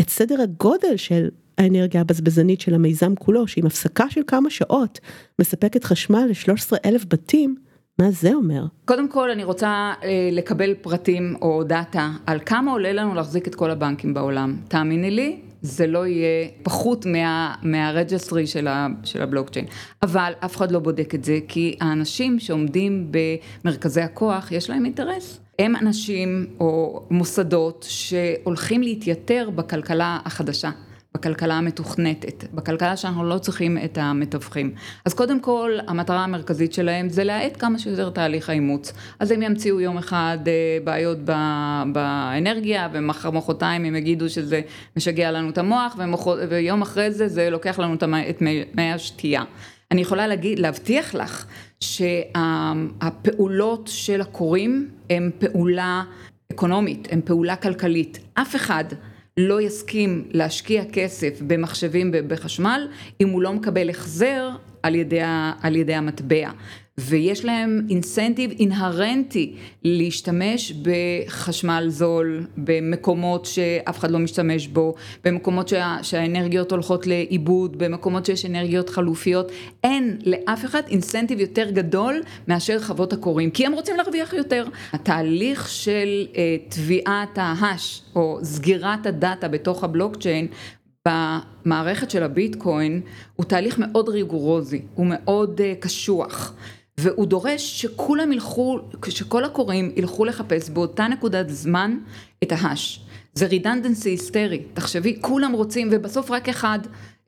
את סדר הגודל של האנרגיה הבזבזנית של המיזם כולו שעם הפסקה של כמה שעות מספקת חשמל ל-13 אלף בתים מה זה אומר? קודם כל אני רוצה אה, לקבל פרטים או דאטה על כמה עולה לנו להחזיק את כל הבנקים בעולם. תאמיני לי, זה לא יהיה פחות מה, מהרג'סטרי של, של הבלוקצ'יין. אבל אף אחד לא בודק את זה, כי האנשים שעומדים במרכזי הכוח, יש להם אינטרס. הם אנשים או מוסדות שהולכים להתייתר בכלכלה החדשה. בכלכלה המתוכנתת, בכלכלה שאנחנו לא צריכים את המתווכים. אז קודם כל, המטרה המרכזית שלהם זה להאט כמה שיותר תהליך האימוץ. אז הם ימציאו יום אחד אה, בעיות באנרגיה, ומחר מחרתיים הם יגידו שזה משגע לנו את המוח, ומחר, ויום אחרי זה זה לוקח לנו את מי השתייה. אני יכולה להגיד, להבטיח לך שהפעולות של הקוראים הן פעולה אקונומית, הן פעולה כלכלית. אף אחד לא יסכים להשקיע כסף במחשבים ובחשמל אם הוא לא מקבל החזר על ידי, על ידי המטבע. ויש להם אינסנטיב אינהרנטי להשתמש בחשמל זול, במקומות שאף אחד לא משתמש בו, במקומות שה, שהאנרגיות הולכות לאיבוד, במקומות שיש אנרגיות חלופיות, אין לאף אחד אינסנטיב יותר גדול מאשר חוות הקוראים, כי הם רוצים להרוויח יותר. התהליך של אה, תביעת ההאש או סגירת הדאטה בתוך הבלוקצ'יין במערכת של הביטקוין הוא תהליך מאוד ריגורוזי, הוא מאוד uh, קשוח. והוא דורש שכולם ילכו, שכל הקוראים ילכו לחפש באותה נקודת זמן את ההאש. זה רידנדנסי היסטרי, תחשבי, כולם רוצים ובסוף רק אחד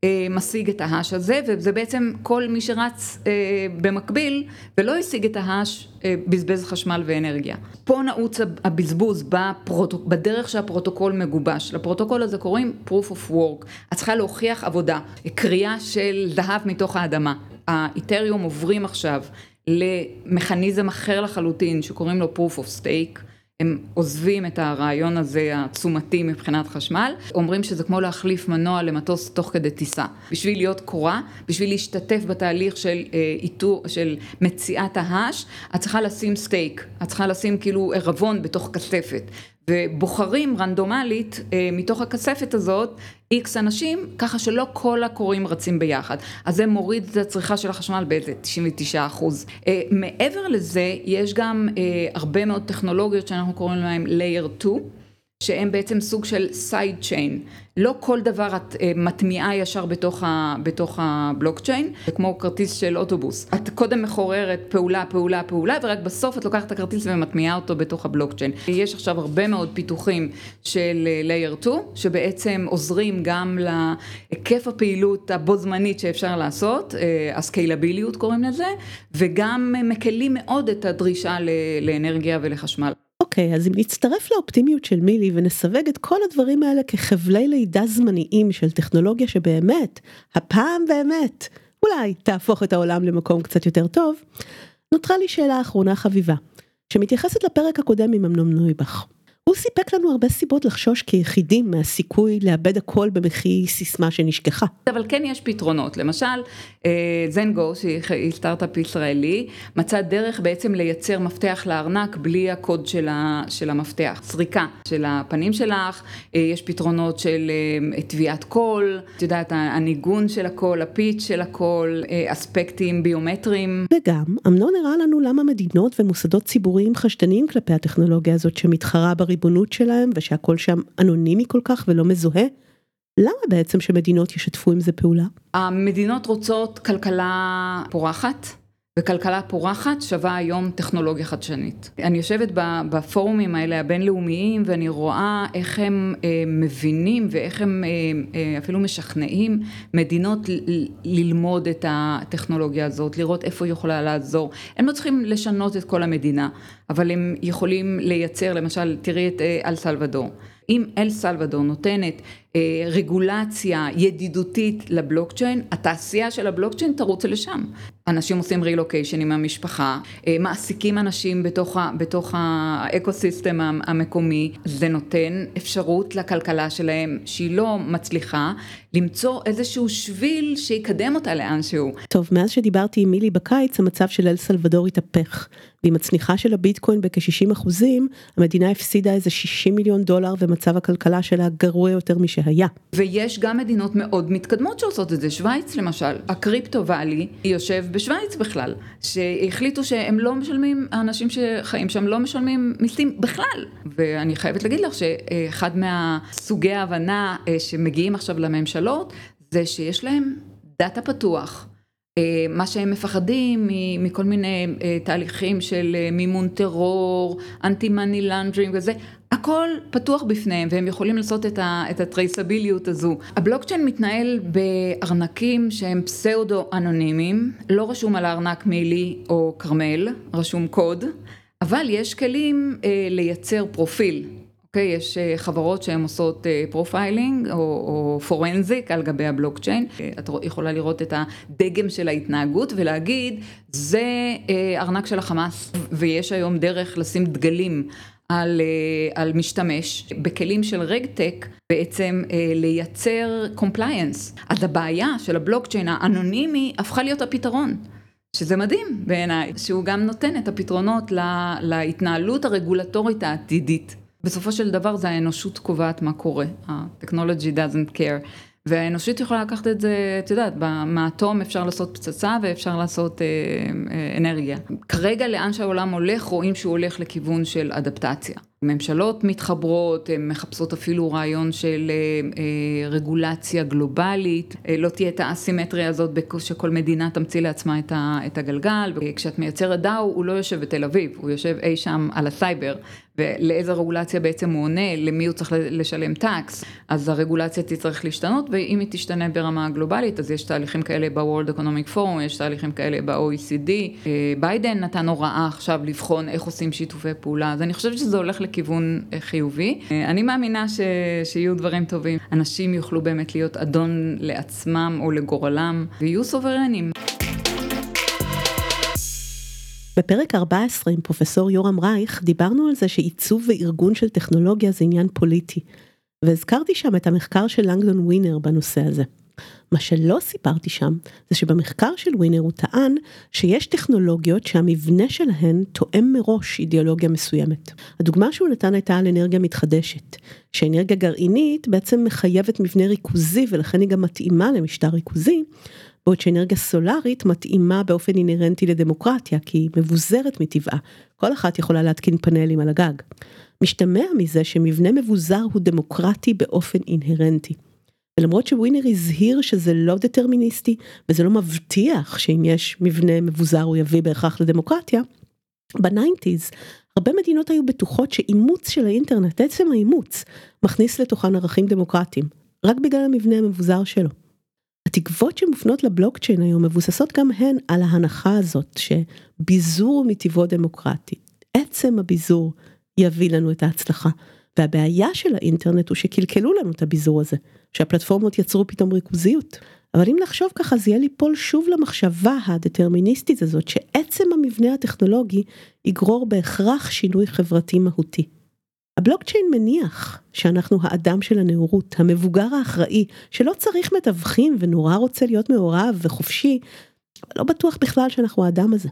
אה, משיג את ההאש הזה, וזה בעצם כל מי שרץ אה, במקביל ולא השיג את ה hash, אה, בזבז חשמל ואנרגיה. פה נעוץ הבזבוז בפרוט... בדרך שהפרוטוקול מגובש. לפרוטוקול הזה קוראים proof of work. את צריכה להוכיח עבודה, כרייה של זהב מתוך האדמה. האית'ריום עוברים עכשיו למכניזם אחר לחלוטין שקוראים לו proof of stake. הם עוזבים את הרעיון הזה התשומתי מבחינת חשמל, אומרים שזה כמו להחליף מנוע למטוס תוך כדי טיסה. בשביל להיות קורה, בשביל להשתתף בתהליך של אה, איתור, של מציאת ההאש, את צריכה לשים סטייק, את צריכה לשים כאילו ערבון בתוך כספת. ובוחרים רנדומלית אה, מתוך הכספת הזאת איקס אנשים, ככה שלא כל הקוראים רצים ביחד. אז זה מוריד את הצריכה של החשמל באיזה 99 אחוז. אה, מעבר לזה, יש גם אה, הרבה מאוד טכנולוגיות שאנחנו קוראים להן layer 2. שהם בעצם סוג של סייד צ'יין. לא כל דבר את אה, מטמיעה ישר בתוך, ה, בתוך הבלוקצ'יין, זה כמו כרטיס של אוטובוס. את קודם מחוררת פעולה, פעולה, פעולה, ורק בסוף את לוקחת את הכרטיס ומטמיעה אותו בתוך הבלוקצ'יין. יש עכשיו הרבה מאוד פיתוחים של אה, Layer 2, שבעצם עוזרים גם להיקף הפעילות הבו זמנית שאפשר לעשות, אה, הסקיילביליות קוראים לזה, וגם מקלים מאוד את הדרישה לאנרגיה ולחשמל. אוקיי, אז אם נצטרף לאופטימיות של מילי ונסווג את כל הדברים האלה כחבלי לידה זמניים של טכנולוגיה שבאמת, הפעם באמת, אולי תהפוך את העולם למקום קצת יותר טוב, נותרה לי שאלה אחרונה חביבה, שמתייחסת לפרק הקודם עם אמנון נויבך. הוא סיפק לנו הרבה סיבות לחשוש כיחידים מהסיכוי לאבד הכל במחי סיסמה שנשכחה. אבל כן יש פתרונות, למשל זנגו אה, שהיא סטארט-אפ ישראלי מצא דרך בעצם לייצר מפתח לארנק בלי הקוד של, המפתח, סריקה של הפנים שלך, אה, יש פתרונות של אה, טביעת קול, את יודעת הניגון של הקול, ה pitch של הקול, אספקטים ביומטריים. וגם אמנון הראה לנו למה מדינות ומוסדות ציבוריים חשדניים כלפי הטכנולוגיה הזאת שמתחרה בריבונות שלהם ושהכל שם אנונימי כל כך ולא מזוהה. למה בעצם שמדינות ישתפו עם זה פעולה? המדינות רוצות כלכלה פורחת. וכלכלה פורחת שווה היום טכנולוגיה חדשנית. אני יושבת בפורומים האלה הבינלאומיים ואני רואה איך הם אה, מבינים ואיך הם אה, אה, אפילו משכנעים מדינות ללמוד את הטכנולוגיה הזאת, לראות איפה היא יכולה לעזור. הם לא צריכים לשנות את כל המדינה, אבל הם יכולים לייצר, למשל, תראי את אל סלוודור. אם אל סלוודור נותנת רגולציה ידידותית לבלוקצ'יין, התעשייה של הבלוקצ'יין תרוץ לשם. אנשים עושים רילוקיישן עם המשפחה, אה, מעסיקים אנשים בתוך, ה, בתוך האקוסיסטם המקומי, זה נותן אפשרות לכלכלה שלהם שהיא לא מצליחה למצוא איזשהו שביל שיקדם אותה לאנשהו. טוב, מאז שדיברתי עם מילי בקיץ המצב של אל סלוודור התהפך. ועם הצניחה של הביטקוין בכ-60 אחוזים, המדינה הפסידה איזה 60 מיליון דולר ומצב הכלכלה שלה גרוע יותר משהיה. ויש גם מדינות מאוד מתקדמות שעושות את זה, שווייץ למשל, הקריפטו ואלי יושב בשווייץ בכלל, שהחליטו שהם לא משלמים, האנשים שחיים שם לא משלמים מיסים בכלל. ואני חייבת להגיד לך שאחד מהסוגי ההבנה אה, שמגיעים עכשיו לממשלות, זה שיש להם דאטה פתוח. אה, מה שהם מפחדים מכל מיני אה, תהליכים של אה, מימון טרור, anti money laundering וזה, הכל פתוח בפניהם והם יכולים לעשות את ה traceability הזו. הבלוקצ'יין מתנהל בארנקים שהם פסאודו אנונימיים, לא רשום על הארנק מילי או כרמל, רשום קוד, אבל יש כלים לייצר פרופיל. אוקיי? יש אה, חברות שהן עושות profiling אה, או, forensic על גבי הבלוקצ'יין. אה, את יכולה לראות את הדגם של ההתנהגות ולהגיד, זה ארנק של החמאס, ויש היום דרך לשים דגלים. על, על משתמש בכלים של regtech בעצם לייצר compliance. אז הבעיה של הבלוקצ'יין האנונימי הפכה להיות הפתרון. שזה מדהים בעיניי, שהוא גם נותן את הפתרונות להתנהלות הרגולטורית העתידית. בסופו של דבר זה האנושות קובעת מה קורה, ה-technology doesn't care. והאנושות יכולה לקחת את זה, את יודעת, מהאטום אפשר לעשות פצצה ואפשר לעשות אה, אה, אנרגיה. כרגע לאן שהעולם הולך, רואים שהוא הולך לכיוון של אדפטציה. ממשלות מתחברות, הן מחפשות אפילו רעיון של אה, אה, רגולציה גלובלית, אה, לא תהיה את האסימטריה הזאת שכל מדינה תמציא לעצמה את, הגלגל, וכשאת מייצרת DAO הוא לא יושב בתל אביב, הוא יושב אי שם על הסייבר, ולאיזה רגולציה בעצם הוא עונה, למי הוא צריך לשלם tax, אז הרגולציה תצטרך להשתנות, ואם היא תשתנה ברמה הגלובלית, אז יש תהליכים כאלה ב-World Economic Forum, יש תהליכים כאלה ב-OECD, ביידן נתן הוראה עכשיו לבחון איך עושים שיתופי פעולה, אז אני חושבת שזה הולך לכיוון אה, חיובי. אה, אני מאמינה ש... שיהיו דברים טובים, אנשים יוכלו באמת להיות אדון לעצמם או לגורלם, ויהיו סוברנים. בפרק 14 עם פרופסור יורם רייך דיברנו על זה שעיצוב וארגון של טכנולוגיה זה עניין פוליטי, והזכרתי שם את המחקר של לנגדון ווינר בנושא הזה. מה שלא סיפרתי שם, זה שבמחקר של ווינר הוא טען שיש טכנולוגיות שהמבנה שלהן תואם מראש אידיאולוגיה מסוימת. הדוגמה שהוא נתן הייתה על אנרגיה מתחדשת, שאנרגיה גרעינית בעצם מחייבת מבנה ריכוזי ולכן היא גם מתאימה למשטר ריכוזי, בעוד שאנרגיה סולארית מתאימה באופן אינהרנטי לדמוקרטיה, כי היא מבוזרת מטבעה, כל אחת יכולה להתקין פאנלים על הגג. משתמע מזה שמבנה מבוזר הוא דמוקרטי באופן אינהרנטי. ולמרות שווינר הזהיר שזה לא דטרמיניסטי, וזה לא מבטיח שאם יש מבנה מבוזר הוא יביא בהכרח לדמוקרטיה, ב nineties הרבה מדינות היו בטוחות שאימוץ של האינטרנט, עצם האימוץ, מכניס לתוכן ערכים דמוקרטיים, רק בגלל המבנה המבוזר שלו. התקוות שמופנות לבלוקצ'יין היום מבוססות גם הן על ההנחה הזאת שביזור מטבעו דמוקרטי. עצם הביזור יביא לנו את ההצלחה. והבעיה של האינטרנט הוא שקלקלו לנו את הביזור הזה, שהפלטפורמות יצרו פתאום ריכוזיות. אבל אם נחשוב ככה זה יהיה ליפול שוב למחשבה הדטרמיניסטית הזאת שעצם המבנה הטכנולוגי יגרור בהכרח שינוי חברתי מהותי. הבלוקצ'יין מניח שאנחנו האדם של הנאורות, המבוגר האחראי, שלא צריך מתווכים ונורא רוצה להיות מעורב וחופשי, אבל לא בטוח בכלל שאנחנו האדם הזה.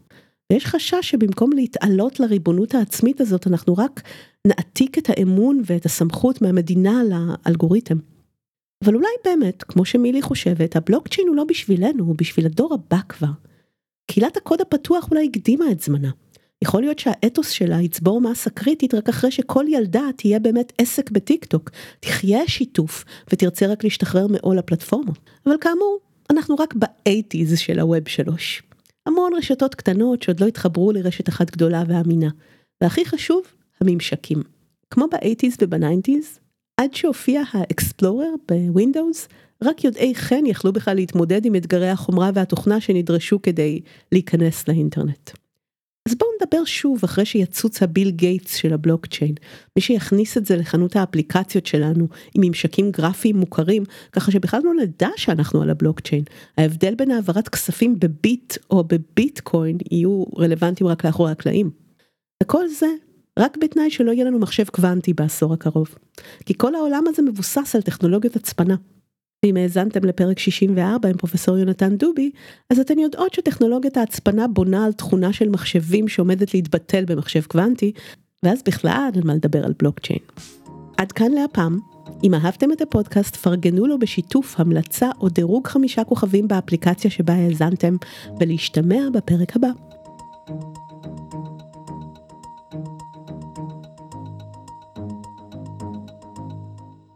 ויש חשש שבמקום להתעלות לריבונות העצמית הזאת, אנחנו רק נעתיק את האמון ואת הסמכות מהמדינה לאלגוריתם. אבל אולי באמת, כמו שמילי חושבת, הבלוקצ'יין הוא לא בשבילנו, הוא בשביל הדור הבא כבר. קהילת הקוד הפתוח אולי הקדימה את זמנה. יכול להיות שהאתוס שלה יצבור מסה קריטית רק אחרי שכל ילדה תהיה באמת עסק בטיק טוק, תחיה שיתוף ותרצה רק להשתחרר מעול הפלטפורמות. אבל כאמור, אנחנו רק באייטיז של הווב שלוש. המון רשתות קטנות שעוד לא התחברו לרשת אחת גדולה ואמינה. והכי חשוב, הממשקים. כמו ב eighties וב nineties, עד שהופיע האקספלורר בווינדוס, רק יודעי חן יכלו בכלל להתמודד עם אתגרי החומרה והתוכנה שנדרשו כדי להיכנס לאינטרנט. אז בואו נדבר שוב אחרי שיצוץ הביל גייטס של הבלוקצ'יין, מי שיכניס את זה לחנות האפליקציות שלנו עם ממשקים גרפיים מוכרים, ככה שבכלל לא נדע שאנחנו על הבלוקצ'יין. ההבדל בין העברת כספים בביט או בביטקוין יהיו רלוונטיים רק לאחורי הקלעים. וכל זה רק בתנאי שלא יהיה לנו מחשב קוונטי בעשור הקרוב. כי כל העולם הזה מבוסס על טכנולוגיות הצפנה. אם האזנתם לפרק 64 עם פרופסור יונתן דובי, אז אתן יודעות שטכנולוגיית ההצפנה בונה על תכונה של מחשבים שעומדת להתבטל במחשב קוונטי, ואז בכלל אין מה לדבר על בלוקצ'יין. עד כאן להפעם. אם אהבתם את הפודקאסט, פרגנו לו בשיתוף המלצה או דירוג חמישה כוכבים באפליקציה שבה האזנתם, ולהשתמע בפרק הבא.